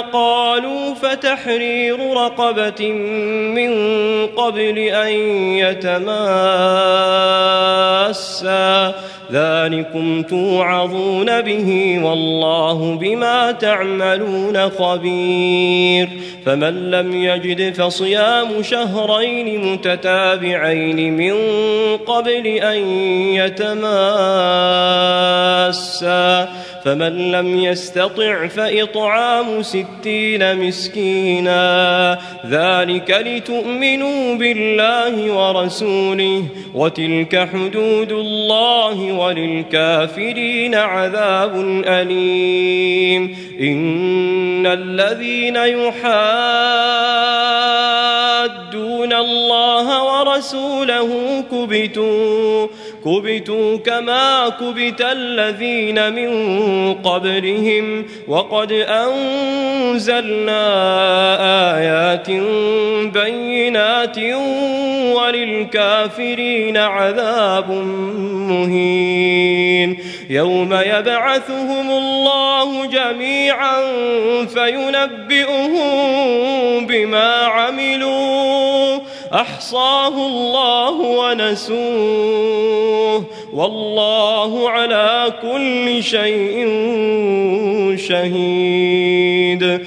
قالوا فتحرير رقبة من قبل أن يتماسا. ذلكم توعظون به والله بما تعملون خبير. فمن لم يجد فصيام شهرين متتابعين من قبل أن يتماسا. فمن لم يستطع فإطعام ستين مسكينا ذلك لتؤمنوا بالله ورسوله وتلك حدود الله وللكافرين عذاب أليم. إن الذين يحادون الله ورسوله كبتوا كبتوا كما كبت الذين من قبلهم. وقد أنزلنا آيات بينات وللكافرين عذاب مهين. يوم يبعثهم الله جميعا فينبئهم بما عملوا أحصاه الله ونسوه والله على كل شيء شهيد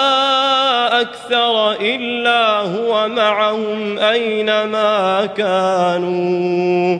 معهم أينما كانوا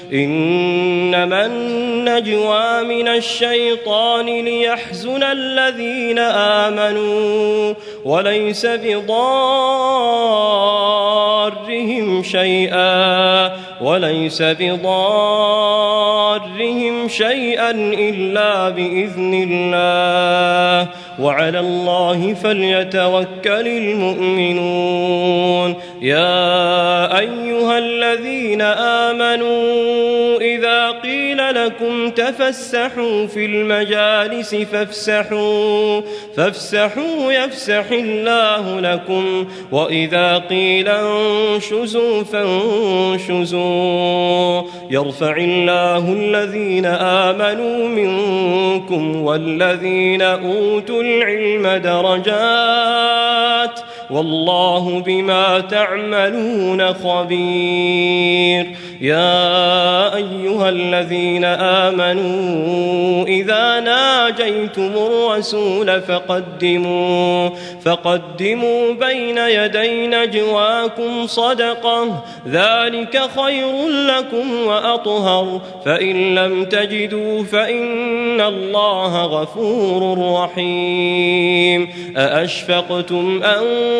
إنما النجوى من الشيطان ليحزن الذين آمنوا وليس بضارهم شيئا وليس بضارهم شيئا إلا بإذن الله. وعلى الله فليتوكل المؤمنون. يا أيها الذين قيل لكم تفسحوا في المجالس فافسحوا فافسحوا يفسح الله لكم. وإذا قيل انشزوا فانشزوا. يرفع الله الذين آمنوا منكم والذين أوتوا العلم درجات. والله بما تعملون خبير. يا أيها الذين آمنوا إذا ناجيتم الرسول فقدموا فقدموا بين يدي نجواكم صدقة ذلك خير لكم وأطهر. فإن لم تجدوا فإن الله غفور رحيم. أأشفقتم أن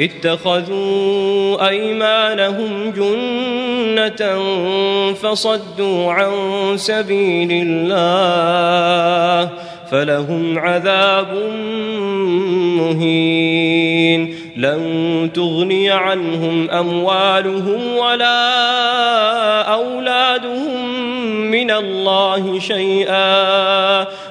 اتخذوا أيمانهم جنة فصدوا عن سبيل الله فلهم عذاب مهين. لن تغني عنهم أموالهم ولا أولادهم من الله شيئا.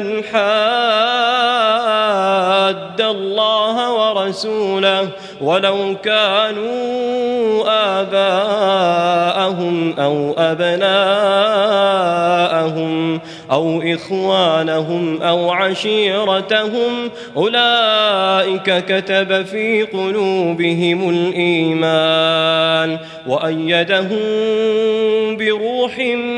من حاد الله ورسوله ولو كانوا آباءهم أو أبناءهم أو إخوانهم أو عشيرتهم أولئك كتب في قلوبهم الإيمان وأيدهم بروح منه